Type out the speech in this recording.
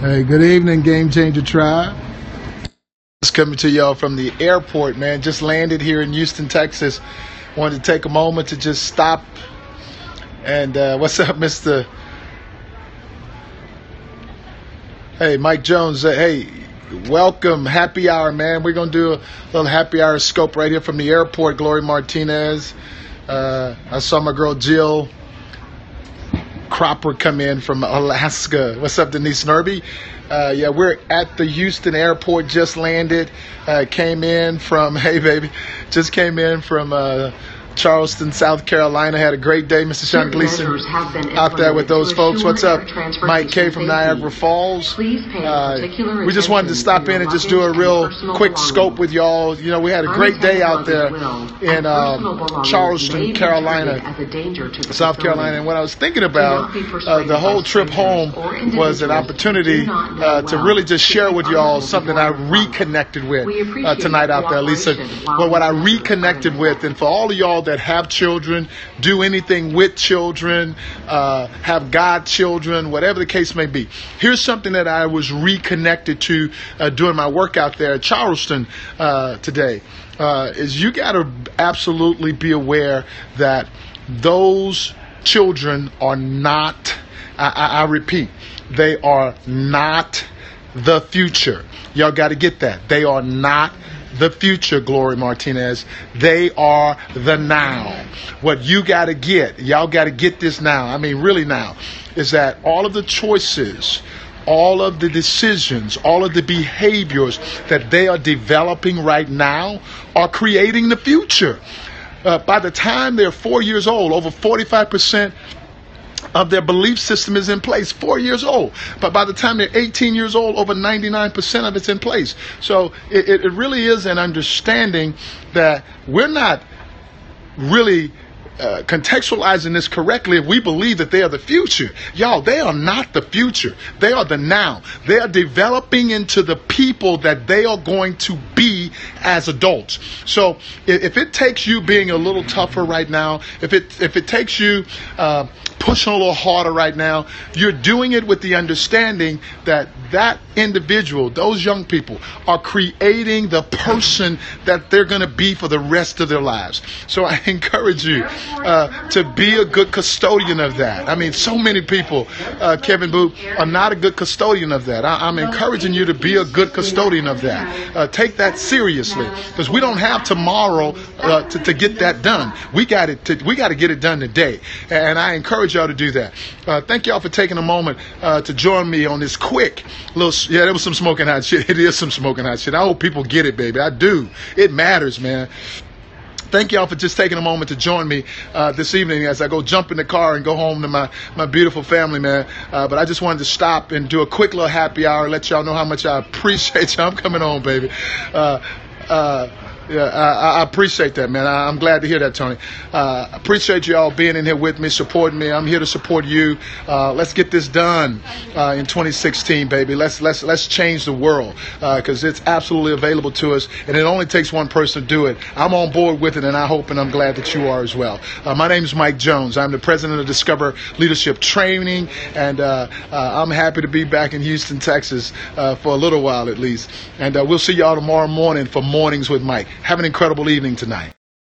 Hey, good evening, Game Changer Tribe. Just coming to y'all from the airport, man. Just landed here in Houston, Texas. Wanted to take a moment to just stop. And uh, what's up, Mister? Hey, Mike Jones. Uh, hey, welcome, happy hour, man. We're gonna do a little happy hour scope right here from the airport. Glory Martinez. Uh, I saw my girl Jill Cropper come in from Alaska. What's up, Denise Nerby? Uh, yeah, we're at the Houston airport. Just landed. Uh, came in from hey baby, just came in from uh, Charleston, South Carolina. Had a great day, Mr. Sean Gleason, out there with those folks. What's up? Mike K from Niagara Falls. Uh, we just wanted to stop in and just do a real quick scope with y'all. You know, we had a great day out there in um, Charleston, Carolina, South Carolina. And what I was thinking about uh, the whole trip home was an opportunity uh, to really just share with y'all something I reconnected with uh, tonight out there, Lisa. But what I reconnected with, and for all of y'all that have children, do anything with children, uh, have godchildren, whatever the case may be. Here's something that I was reconnected to uh, during my workout there at Charleston uh, today. Uh, is you got to absolutely be aware that those children are not. I, I, I repeat, they are not the future. Y'all got to get that. They are not the future, Glory Martinez. They are the now. What you got to get, y'all got to get this now. I mean, really now, is that all of the choices, all of the decisions, all of the behaviors that they are developing right now are creating the future. Uh, by the time they're four years old, over 45% of their belief system is in place. Four years old. But by the time they're 18 years old, over 99% of it's in place. So it, it really is an understanding that we're not really uh, contextualizing this correctly if we believe that they are the future. Y'all, they are not the future. They are the now. They are developing into the people that they are going to be as adults. So if, it takes you being a little tougher right now, if it if it takes you uh, pushing a little harder right now, you're doing it with the understanding that that individual, those young people, are creating the person that they're going to be for the rest of their lives. So I encourage you uh, to be a good custodian of that. I mean, so many people, uh, Kevin Boo, are not a good custodian of that. I- am encouraging you to be a good custodian of that. Uh, take that seriously because we don't have tomorrow uh, to, to, get that done. We got it. To, we got to get it done today, and I encourage y'all to do that. Uh, thank y'all for taking a moment uh, to join me on this quick little. Yeah, there was some smoking hot shit. It is some smoking hot shit. I hope people get it, baby. I do. It matters, man thank y'all for just taking a moment to join me uh, this evening as I go jump in the car and go home to my, my beautiful family, man. Uh, but I just wanted to stop and do a quick little happy hour, let y'all know how much I appreciate y'all. I'm coming home, baby. Uh, uh yeah, I, I, appreciate that, man. I, am glad to hear that, Tony. Uh, appreciate you all being in here with me, supporting me. I'm here to support you. Uh, let's get this done uh, in 2016, baby. Let's let's let's change the world because uh, it's absolutely available to us, and it only takes one person to do it. I'm on board with it, and I hope and I'm glad that you are as well. Uh, my name is Mike Jones. I'm the president of Discover Leadership Training, and uh, I'm happy to be back in Houston, Texas, for a little while at least. And we'll see y'all tomorrow morning for Mornings with Mike. Have an incredible evening tonight.